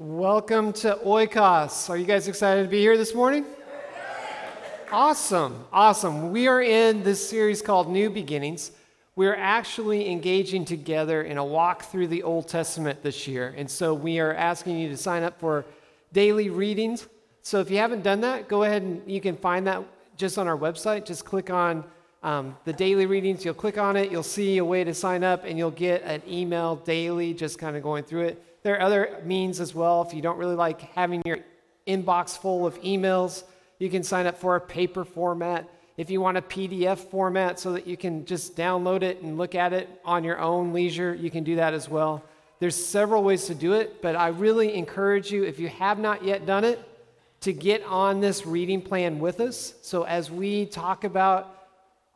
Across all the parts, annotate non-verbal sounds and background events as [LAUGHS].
Welcome to Oikos. Are you guys excited to be here this morning? Awesome, awesome. We are in this series called New Beginnings. We're actually engaging together in a walk through the Old Testament this year. And so we are asking you to sign up for daily readings. So if you haven't done that, go ahead and you can find that just on our website. Just click on um, the daily readings. You'll click on it, you'll see a way to sign up, and you'll get an email daily just kind of going through it. There are other means as well. If you don't really like having your inbox full of emails, you can sign up for a paper format. If you want a PDF format so that you can just download it and look at it on your own leisure, you can do that as well. There's several ways to do it, but I really encourage you, if you have not yet done it, to get on this reading plan with us. So as we talk about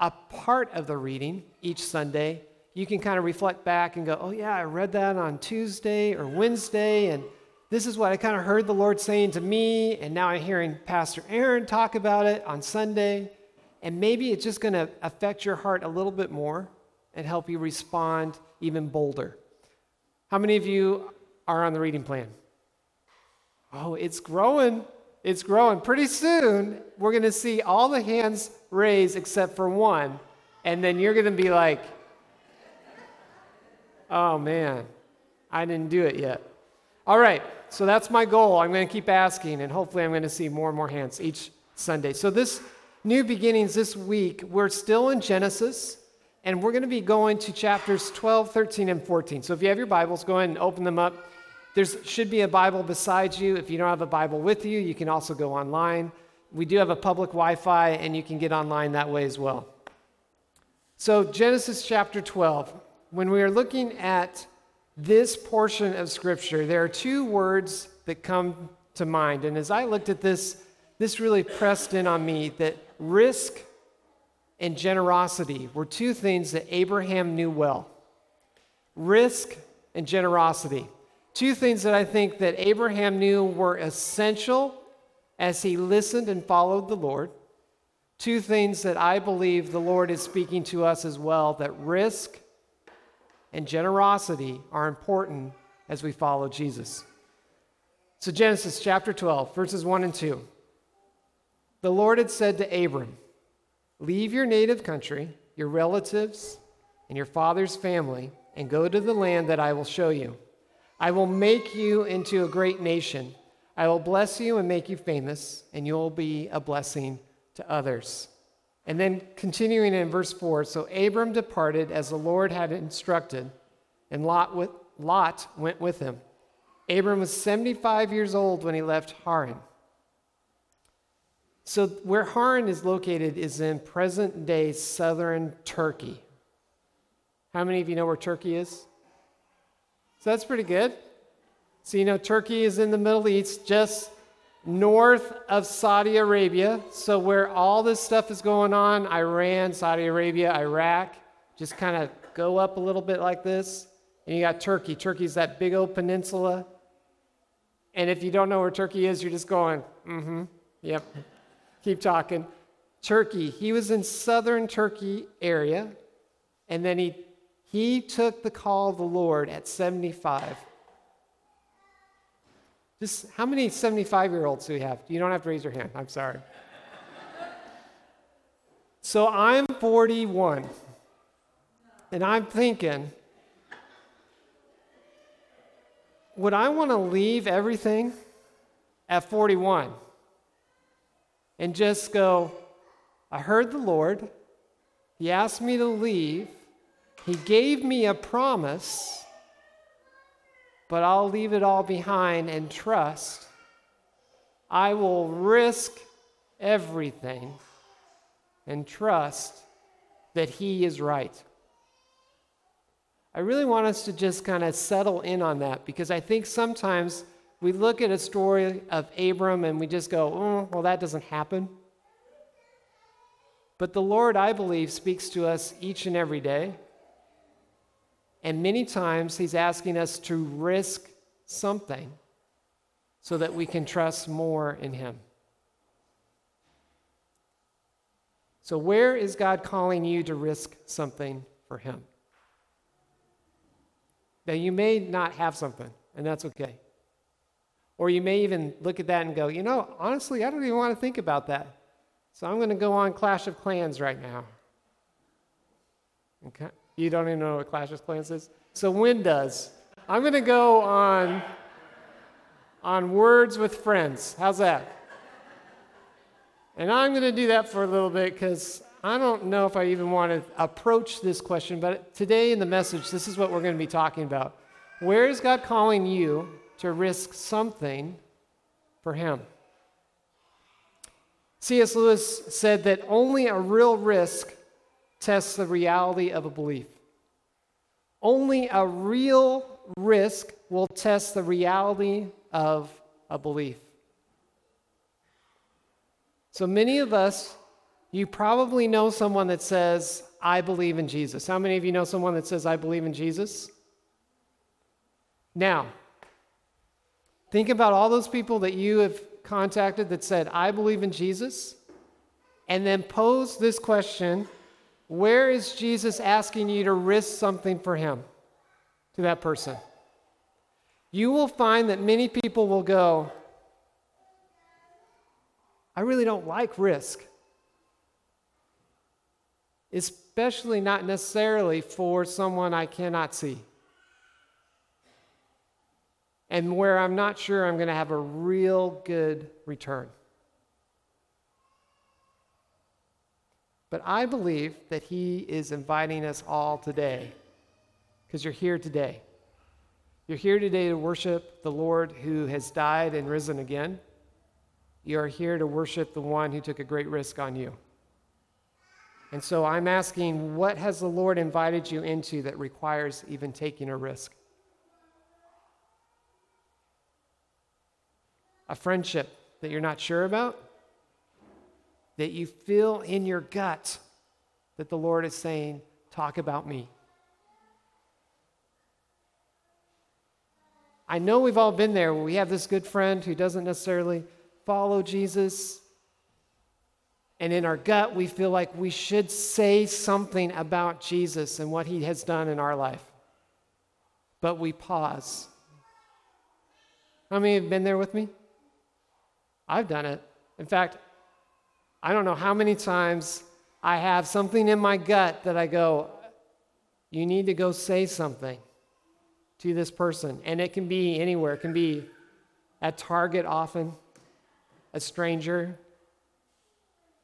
a part of the reading each Sunday, you can kind of reflect back and go, oh, yeah, I read that on Tuesday or Wednesday, and this is what I kind of heard the Lord saying to me, and now I'm hearing Pastor Aaron talk about it on Sunday. And maybe it's just going to affect your heart a little bit more and help you respond even bolder. How many of you are on the reading plan? Oh, it's growing. It's growing. Pretty soon, we're going to see all the hands raised except for one. And then you're going to be like, Oh man, I didn't do it yet. All right, so that's my goal. I'm going to keep asking, and hopefully, I'm going to see more and more hands each Sunday. So, this new beginnings this week, we're still in Genesis, and we're going to be going to chapters 12, 13, and 14. So, if you have your Bibles, go ahead and open them up. There should be a Bible beside you. If you don't have a Bible with you, you can also go online. We do have a public Wi Fi, and you can get online that way as well. So, Genesis chapter 12 when we are looking at this portion of Scripture, there are two words that come to mind. And as I looked at this, this really pressed in on me that risk and generosity were two things that Abraham knew well. Risk and generosity. Two things that I think that Abraham knew were essential as he listened and followed the Lord. Two things that I believe the Lord is speaking to us as well that risk and generosity are important as we follow Jesus. So, Genesis chapter 12, verses 1 and 2. The Lord had said to Abram, Leave your native country, your relatives, and your father's family, and go to the land that I will show you. I will make you into a great nation. I will bless you and make you famous, and you will be a blessing to others. And then continuing in verse 4 so Abram departed as the Lord had instructed, and Lot, with, Lot went with him. Abram was 75 years old when he left Haran. So, where Haran is located is in present day southern Turkey. How many of you know where Turkey is? So, that's pretty good. So, you know, Turkey is in the Middle East, just north of Saudi Arabia. So, where all this stuff is going on Iran, Saudi Arabia, Iraq just kind of go up a little bit like this. And you got Turkey. Turkey's that big old peninsula. And if you don't know where Turkey is, you're just going, mm hmm, yep. Keep talking. Turkey, he was in southern Turkey area, and then he, he took the call of the Lord at 75 just how many 75 year olds do we have? You don't have to raise your hand. I'm sorry. so I'm 41, and I'm thinking, would I want to leave everything at 41 and just go, I heard the Lord, He asked me to leave, He gave me a promise but I'll leave it all behind and trust. I will risk everything and trust that He is right. I really want us to just kind of settle in on that because I think sometimes we look at a story of Abram and we just go, oh, well, that doesn't happen. But the Lord, I believe, speaks to us each and every day. And many times he's asking us to risk something so that we can trust more in him. So, where is God calling you to risk something for him? Now, you may not have something, and that's okay. Or you may even look at that and go, you know, honestly, I don't even want to think about that. So I'm going to go on Clash of Clans right now. Okay. You don't even know what Clash of Clans is? So Win does. I'm going to go on on Words with Friends. How's that? And I'm going to do that for a little bit because I don't know if I even want to approach this question, but today in the message, this is what we're going to be talking about. Where is God calling you to risk something for Him? C.S. Lewis said that only a real risk tests the reality of a belief. Only a real risk will test the reality of a belief. So many of us, you probably know someone that says, I believe in Jesus. How many of you know someone that says, I believe in Jesus? Now, think about all those people that you have contacted that said, I believe in Jesus, and then pose this question Where is Jesus asking you to risk something for him to that person? You will find that many people will go, I really don't like risk. Especially not necessarily for someone I cannot see and where I'm not sure I'm going to have a real good return. But I believe that He is inviting us all today because you're here today. You're here today to worship the Lord who has died and risen again. You are here to worship the one who took a great risk on you. And so I'm asking, what has the Lord invited you into that requires even taking a risk? a friendship that you're not sure about, that you feel in your gut that the Lord is saying, Talk about me. I know we've all been there. We have this good friend who doesn't necessarily follow Jesus. And in our gut, we feel like we should say something about Jesus and what he has done in our life. But we pause. How many have been there with me? I've done it. In fact, I don't know how many times I have something in my gut that I go, you need to go say something to this person. And it can be anywhere, it can be at Target often, a stranger.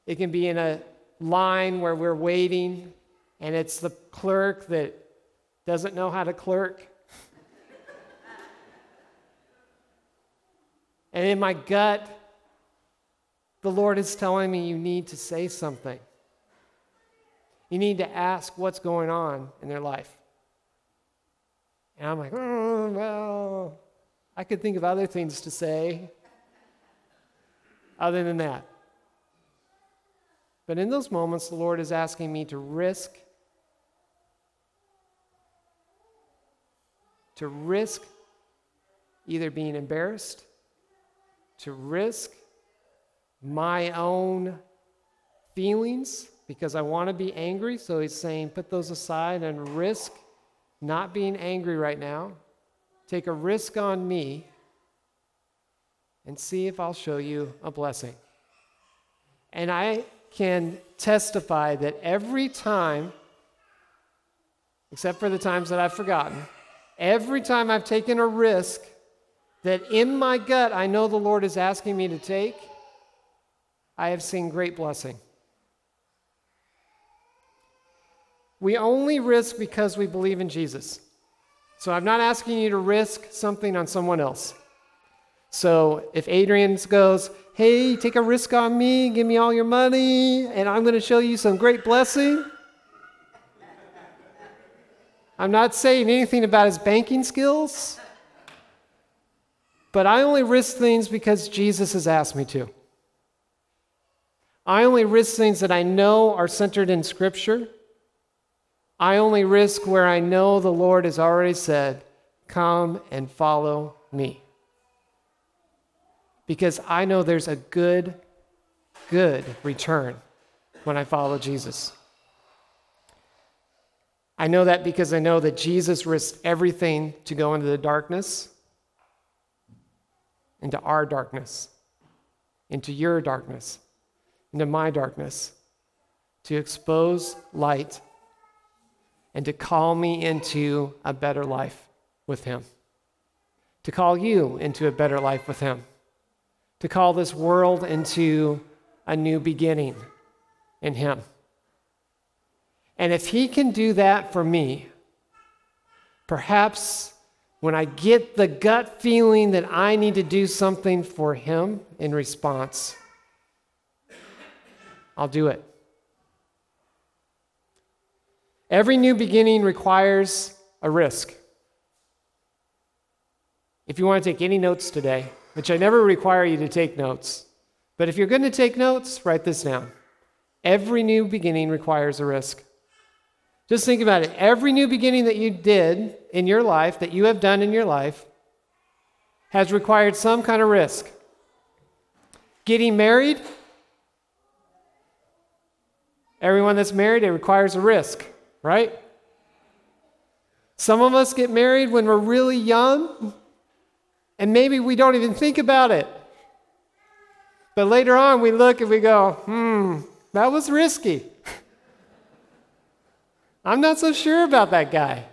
It can be in a line where we're waiting and it's the clerk that doesn't know how to clerk. and in my gut, the Lord is telling me you need to say something. You need to ask what's going on in their life. And I'm like, oh, well, I could think of other things to say other than that. But in those moments, the Lord is asking me to risk, to risk either being embarrassed, to risk my own feelings because I want to be angry. So he's saying, put those aside and risk not being angry right now. Take a risk on me and see if I'll show you a blessing. And I can testify that every time, except for the times that I've forgotten, every time I've taken a risk that in my gut I know the Lord is asking me to take, I have seen great blessing. We only risk because we believe in Jesus. So I'm not asking you to risk something on someone else. So if Adrian goes, hey, take a risk on me, give me all your money, and I'm going to show you some great blessing. I'm not saying anything about his banking skills, but I only risk things because Jesus has asked me to. I only risk things that I know are centered in Scripture. I only risk where I know the Lord has already said, Come and follow me. Because I know there's a good, good return when I follow Jesus. I know that because I know that Jesus risked everything to go into the darkness into our darkness, into your darkness, into my darkness, to expose light and to call me into a better life with Him, to call you into a better life with Him, to call this world into a new beginning in Him. And if He can do that for me, perhaps when I get the gut feeling that I need to do something for Him in response, I'll do it. Every new beginning requires a risk. If you want to take any notes today, which I never require you to take notes, but if you're going to take notes, write this down. Every new beginning requires a risk. Just think about it. Every new beginning that you did in your life, that you have done in your life, has required some kind of risk. Getting married, everyone that's married, it requires a risk, right? Some of us get married when we're really young, and maybe we don't even think about it. But later on, we look and we go, hmm, that was risky. [LAUGHS] I'm not so sure about that guy.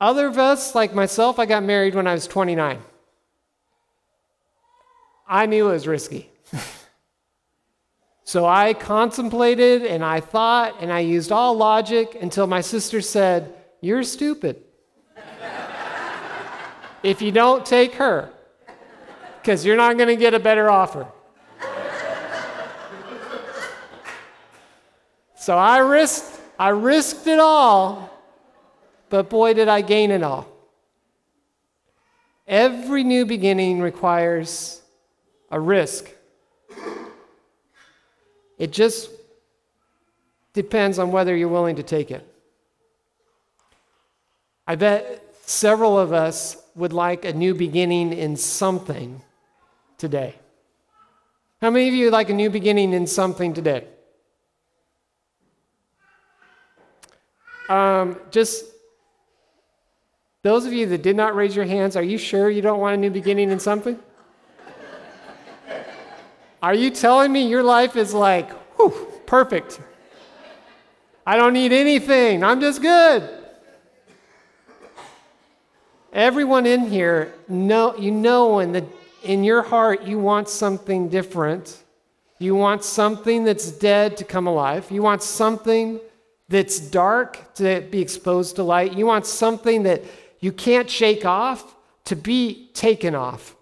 Other of us, like myself, I got married when I was 29. I knew it was risky. [LAUGHS] so I contemplated and I thought and I used all logic until my sister said, You're stupid. if you don't take her, because you're not going to get a better offer. so I risked I risked it all, but boy, did I gain it all. Every new beginning requires a risk. It just depends on whether you're willing to take it. I bet several of us would like a new beginning in something today. How many of you like a new beginning in something today? Um, just those of you that did not raise your hands, are you sure you don't want a new beginning in something? Are you telling me your life is like, whew, perfect? I don't need anything. I'm just good. Everyone in here know you know in the in your heart you want something different. You want something that's dead to come alive. You want something that's dark to be exposed to light. You want something that you can't shake off to be taken off.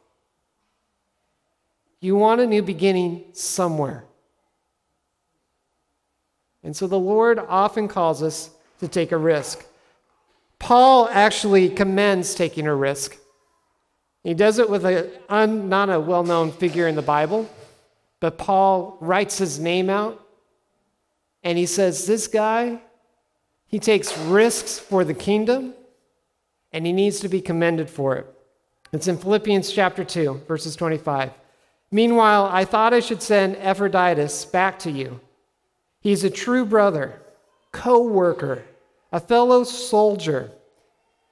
You want a new beginning somewhere. And so the Lord often calls us to take a risk. Paul actually commends taking a risk. He does it with a un, not a well known figure in the Bible, but Paul writes his name out and he says, This guy, he takes risks for the kingdom, and he needs to be commended for it. It's in Philippians chapter 2, verses 25. Meanwhile, I thought I should send Epaphroditus back to you. He's a true brother, co worker, a fellow soldier,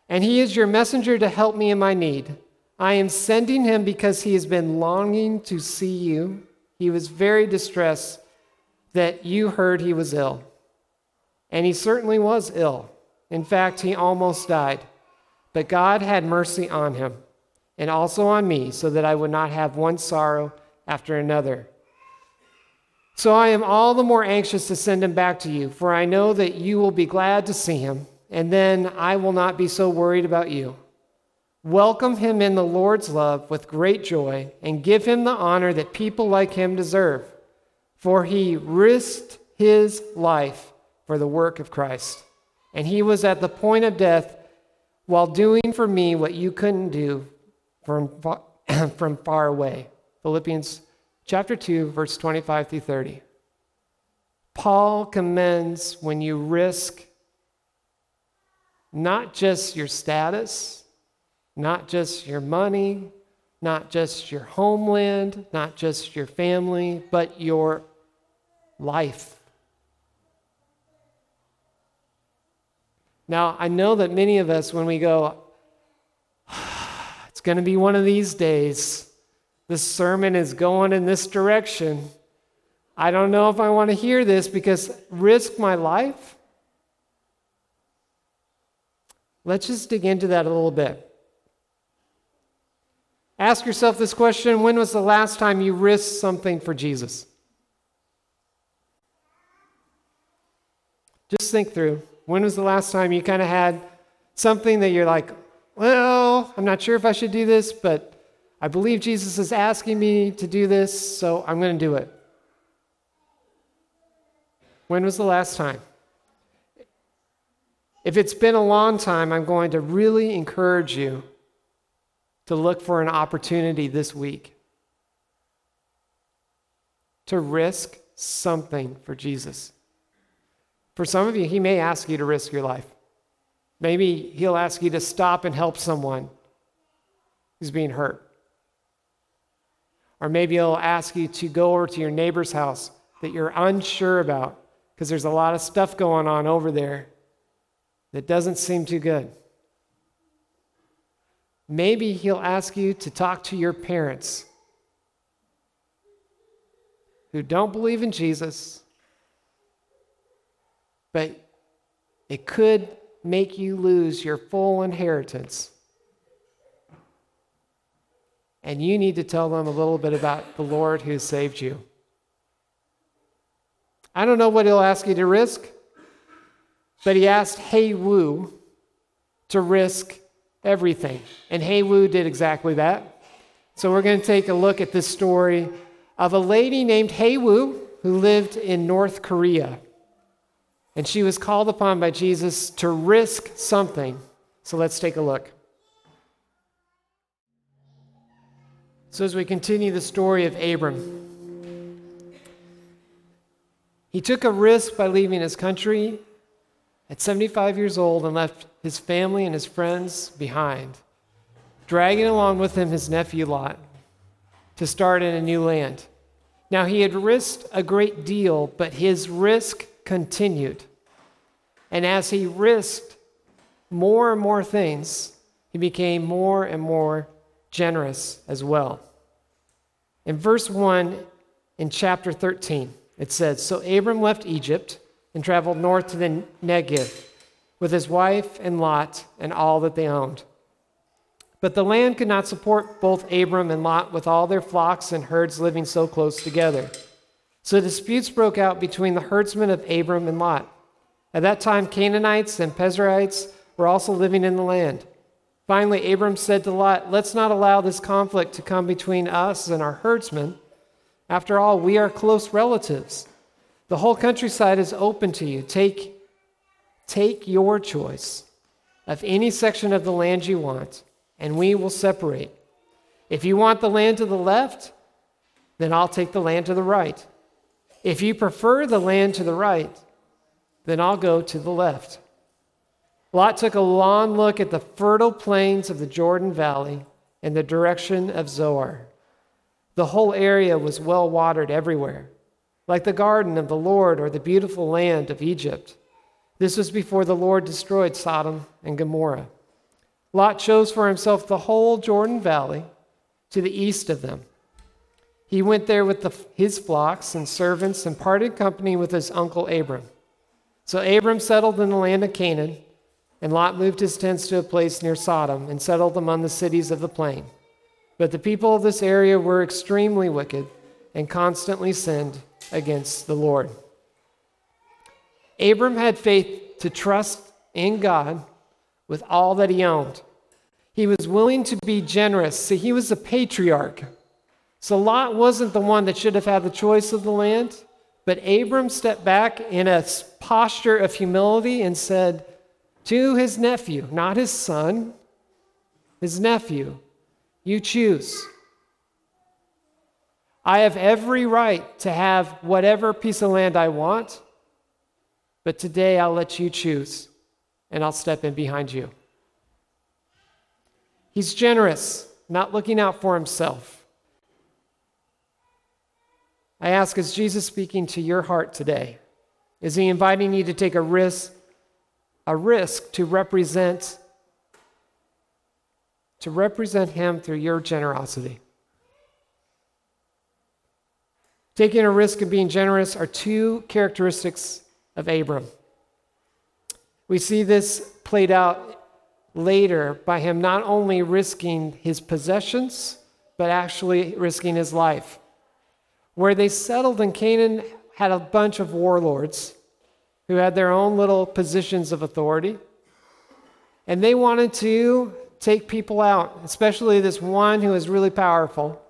and he is your messenger to help me in my need. I am sending him because he has been longing to see you. He was very distressed that you heard he was ill. And he certainly was ill. In fact, he almost died. But God had mercy on him and also on me, so that I would not have one sorrow after another. So I am all the more anxious to send him back to you, for I know that you will be glad to see him, and then I will not be so worried about you. Welcome him in the Lord's love with great joy, and give him the honor that people like him deserve for he risked his life for the work of Christ. And he was at the point of death while doing for me what you couldn't do from, [CLEARS THROAT] from far away. Philippians chapter 2, verse 25 through 30. Paul commends when you risk not just your status, not just your money, not just your homeland, not just your family, but your life. Now, I know that many of us, when we go, going to be one of these days. The sermon is going in this direction. I don't know if I want to hear this because risk my life. Let's just dig into that a little bit. Ask yourself this question when was the last time you risked something for Jesus? Just think through. When was the last time you kind of had something that you're like, well, I'm not sure if I should do this, but I believe Jesus is asking me to do this, so I'm going to do it. When was the last time? If it's been a long time, I'm going to really encourage you to look for an opportunity this week to risk something for Jesus. For some of you, He may ask you to risk your life. Maybe He'll ask you to stop and help someone who's being hurt. Or maybe He'll ask you to go over to your neighbor's house that you're unsure about because there's a lot of stuff going on over there that doesn't seem too good. Maybe he'll ask you to talk to your parents who don't believe in Jesus, but it could make you lose your full inheritance. And you need to tell them a little bit about the Lord who saved you. I don't know what he'll ask you to risk, but he asked Hea Woo to risk everything. And Hea Woo did exactly that. So we're going to take a look at this story of a lady named Hea Woo who lived in North Korea. And she was called upon by Jesus to risk something. So let's take a look. So, as we continue the story of Abram, he took a risk by leaving his country at 75 years old and left his family and his friends behind, dragging along with him his nephew Lot to start in a new land. Now, he had risked a great deal, but his risk continued. And as he risked more and more things, he became more and more generous as well. In verse 1 in chapter 13, it says So Abram left Egypt and traveled north to the Negev with his wife and Lot and all that they owned. But the land could not support both Abram and Lot with all their flocks and herds living so close together. So disputes broke out between the herdsmen of Abram and Lot. At that time, Canaanites and Perizzites were also living in the land. Finally, Abram said to Lot, Let's not allow this conflict to come between us and our herdsmen. After all, we are close relatives. The whole countryside is open to you. Take, take your choice of any section of the land you want, and we will separate. If you want the land to the left, then I'll take the land to the right. If you prefer the land to the right, then I'll go to the left. Lot took a long look at the fertile plains of the Jordan Valley in the direction of Zoar. The whole area was well watered everywhere like the garden of the Lord or the beautiful land of Egypt. This was before the Lord destroyed Sodom and Gomorrah. Lot chose for himself the whole Jordan Valley to the east of them. He went there with the, his flocks and servants and parted company with his uncle Abram. So Abram settled in the land of Canaan, and Lot moved his tents to a place near Sodom and settled among the cities of the plain. But the people of this area were extremely wicked and constantly sinned against the Lord. Abram had faith to trust in God with all that he owned. He was willing to be generous. See, he was a patriarch. So Lot wasn't the one that should have had the choice of the land, but Abram stepped back in a posture of humility and said to his nephew, not his son, his nephew, You choose. I have every right to have whatever piece of land I want, but today I'll let you choose and I'll step in behind you. He's generous, not looking out for himself. I ask, is Jesus speaking to your heart today? Is he inviting you to take a risk, a risk to represent, to represent him through your generosity. Taking a risk and being generous are two characteristics of Abram. We see this played out later by him not only risking his possessions, but actually risking his life. Where they settled in Canaan had a bunch of warlords who had their own little positions of authority. And they wanted to take people out, especially this one who was really powerful.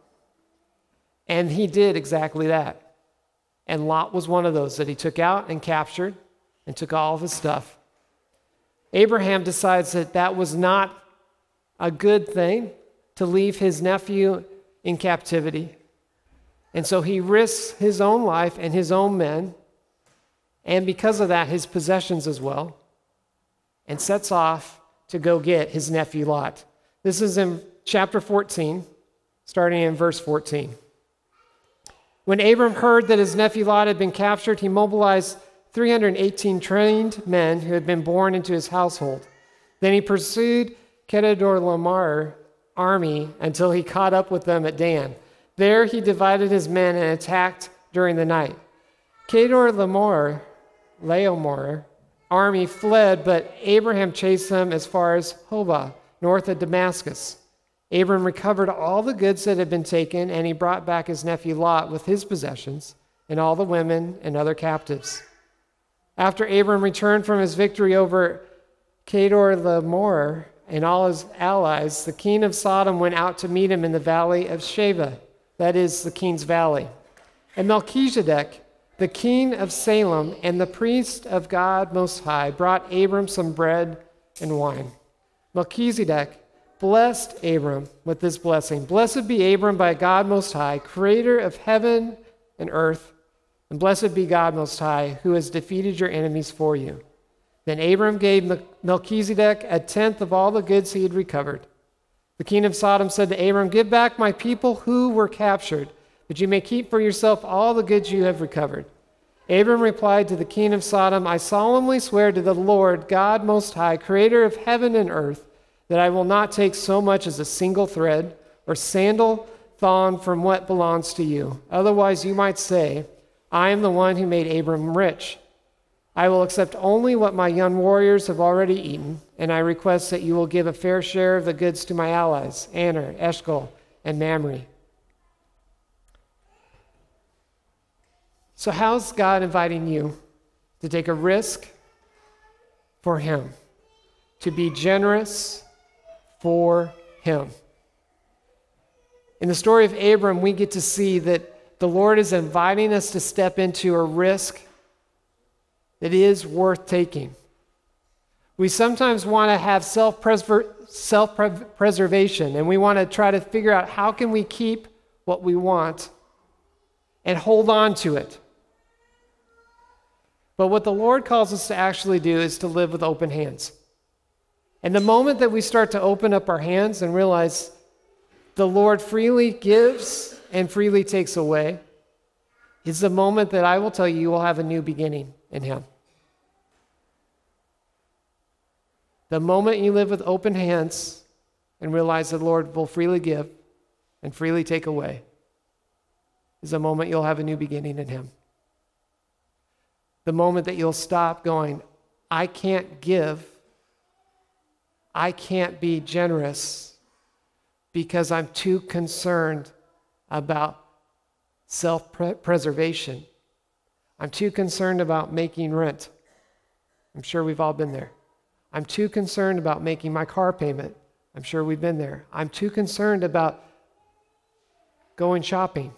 And he did exactly that. And Lot was one of those that he took out and captured and took all of his stuff. Abraham decides that that was not a good thing to leave his nephew in captivity. And so he risks his own life and his own men, and because of that, his possessions as well, and sets off to go get his nephew Lot. This is in chapter 14, starting in verse 14. When Abram heard that his nephew Lot had been captured, he mobilized 318 trained men who had been born into his household. Then he pursued Chedorlaomer army until he caught up with them at Dan. There he divided his men and attacked during the night. Chedorlaomer, Laomor, army fled, but Abraham chased them as far as Hobah, north of Damascus. Abram recovered all the goods that had been taken, and he brought back his nephew Lot with his possessions and all the women and other captives. After Abram returned from his victory over Chedorlaomer and all his allies, the king of Sodom went out to meet him in the valley of Shaveh, that is the king's valley. And Melchizedek, the king of Salem and the priest of God Most High, brought Abram some bread and wine. Melchizedek, blessed Abram with this blessing Blessed be Abram by God Most High, creator of heaven and earth, and blessed be God Most High, who has defeated your enemies for you. Then Abram gave Melchizedek a tenth of all the goods he had recovered. The king of Sodom said to Abram, Give back my people who were captured, that you may keep for yourself all the goods you have recovered. Abram replied to the king of Sodom, I solemnly swear to the Lord, God Most High, creator of heaven and earth, that I will not take so much as a single thread or sandal thong from what belongs to you. Otherwise, you might say, I am the one who made Abram rich. I will accept only what my young warriors have already eaten, and I request that you will give a fair share of the goods to my allies, Aner, Eshcol, and Mamre. So, how's God inviting you to take a risk for Him, to be generous for him. In the story of Abram, we get to see that the Lord is inviting us to step into a risk that is worth taking. We sometimes want to have self preservation and we want to try to figure out how can we keep what we want and hold on to it. But what the Lord calls us to actually do is to live with open hands. And the moment that we start to open up our hands and realize the Lord freely gives and freely takes away, is the moment that I will tell you you will have a new beginning in Him. The moment you live with open hands and realize the Lord will freely give and freely take away is the moment you'll have a new beginning in Him. The moment that you'll stop going, I can't give I can't be generous because I'm too concerned about self preservation. I'm too concerned about making rent. I'm sure we've all been there. I'm too concerned about making my car payment. I'm sure we've been there. I'm too concerned about going shopping.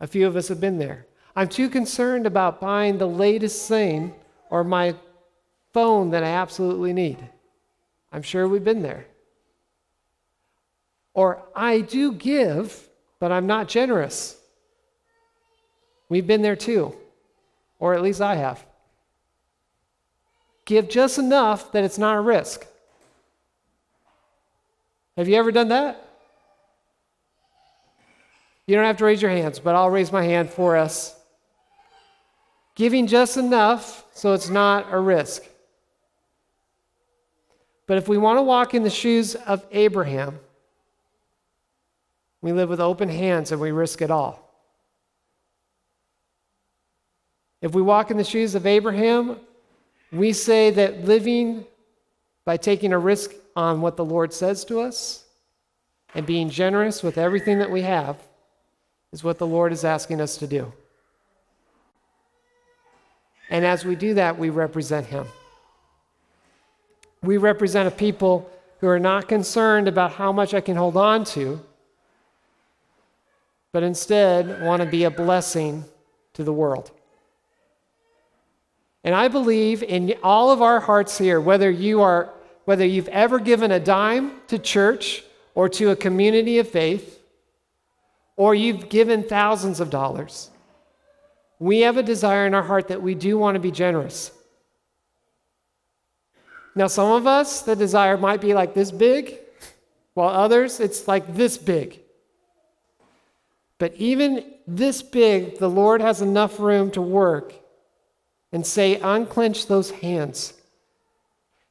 A few of us have been there. I'm too concerned about buying the latest thing or my phone that I absolutely need. I'm sure we've been there. Or I do give, but I'm not generous. We've been there too, or at least I have. Give just enough that it's not a risk. Have you ever done that? You don't have to raise your hands, but I'll raise my hand for us. Giving just enough so it's not a risk. But if we want to walk in the shoes of Abraham, we live with open hands and we risk it all. If we walk in the shoes of Abraham, we say that living by taking a risk on what the Lord says to us and being generous with everything that we have is what the Lord is asking us to do. And as we do that, we represent Him. We represent a people who are not concerned about how much I can hold on to, but instead want to be a blessing to the world. And I believe in all of our hearts here, whether you are whether you've ever given a dime to church or to a community of faith, or you've given thousands of dollars, we have a desire in our heart that we do want to be generous. Now, some of us, the desire might be like this big, while others, it's like this big. But even this big, the Lord has enough room to work and say, unclench those hands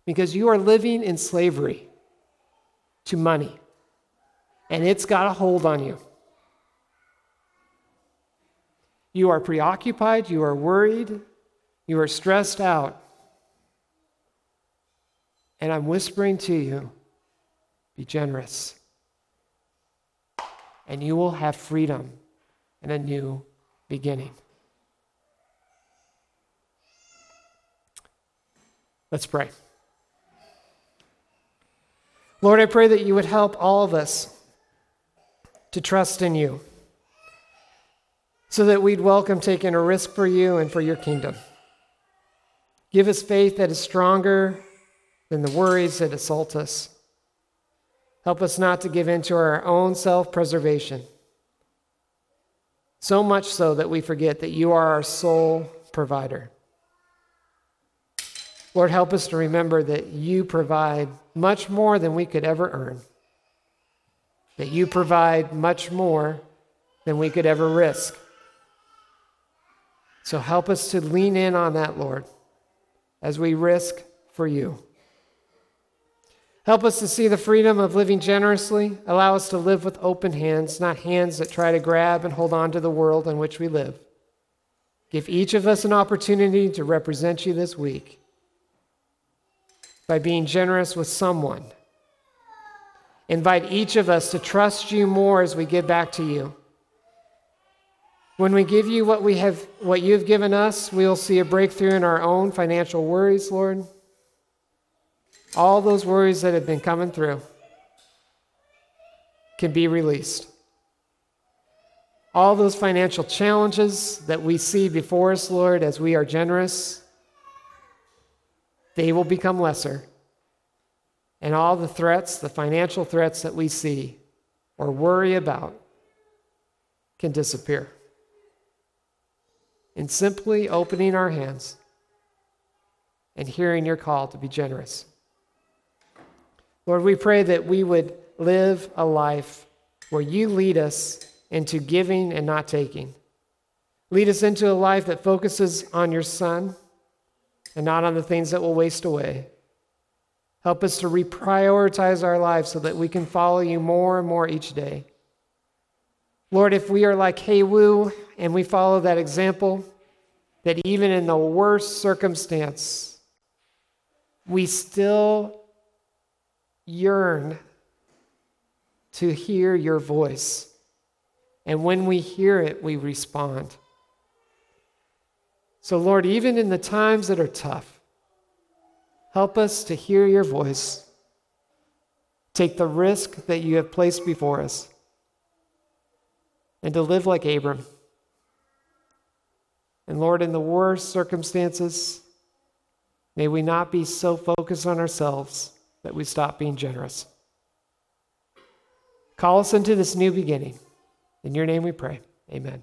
because you are living in slavery to money and it's got a hold on you. You are preoccupied, you are worried, you are stressed out. And I'm whispering to you be generous. And you will have freedom and a new beginning. Let's pray. Lord, I pray that you would help all of us to trust in you so that we'd welcome taking a risk for you and for your kingdom. Give us faith that is stronger than the worries that assault us. Help us not to give in to our own self preservation, so much so that we forget that you are our sole provider. Lord, help us to remember that you provide much more than we could ever earn, that you provide much more than we could ever risk. So help us to lean in on that, Lord, as we risk for you. Help us to see the freedom of living generously. Allow us to live with open hands, not hands that try to grab and hold on to the world in which we live. Give each of us an opportunity to represent you this week by being generous with someone. Invite each of us to trust you more as we give back to you. When we give you what we have what you've given us, we'll see a breakthrough in our own financial worries, Lord. All those worries that have been coming through can be released. All those financial challenges that we see before us, Lord, as we are generous, they will become lesser. And all the threats, the financial threats that we see or worry about, can disappear. In simply opening our hands and hearing your call to be generous. Lord, we pray that we would live a life where you lead us into giving and not taking. Lead us into a life that focuses on your Son and not on the things that will waste away. Help us to reprioritize our lives so that we can follow you more and more each day. Lord, if we are like Hea Woo and we follow that example, that even in the worst circumstance, we still yearn to hear your voice. And when we hear it, we respond. So, Lord, even in the times that are tough, help us to hear your voice. Take the risk that you have placed before us and to live like Abram. And Lord, in the worst circumstances, may we not be so focused on ourselves that we stop being generous. Call us into this new beginning. In your name we pray. Amen.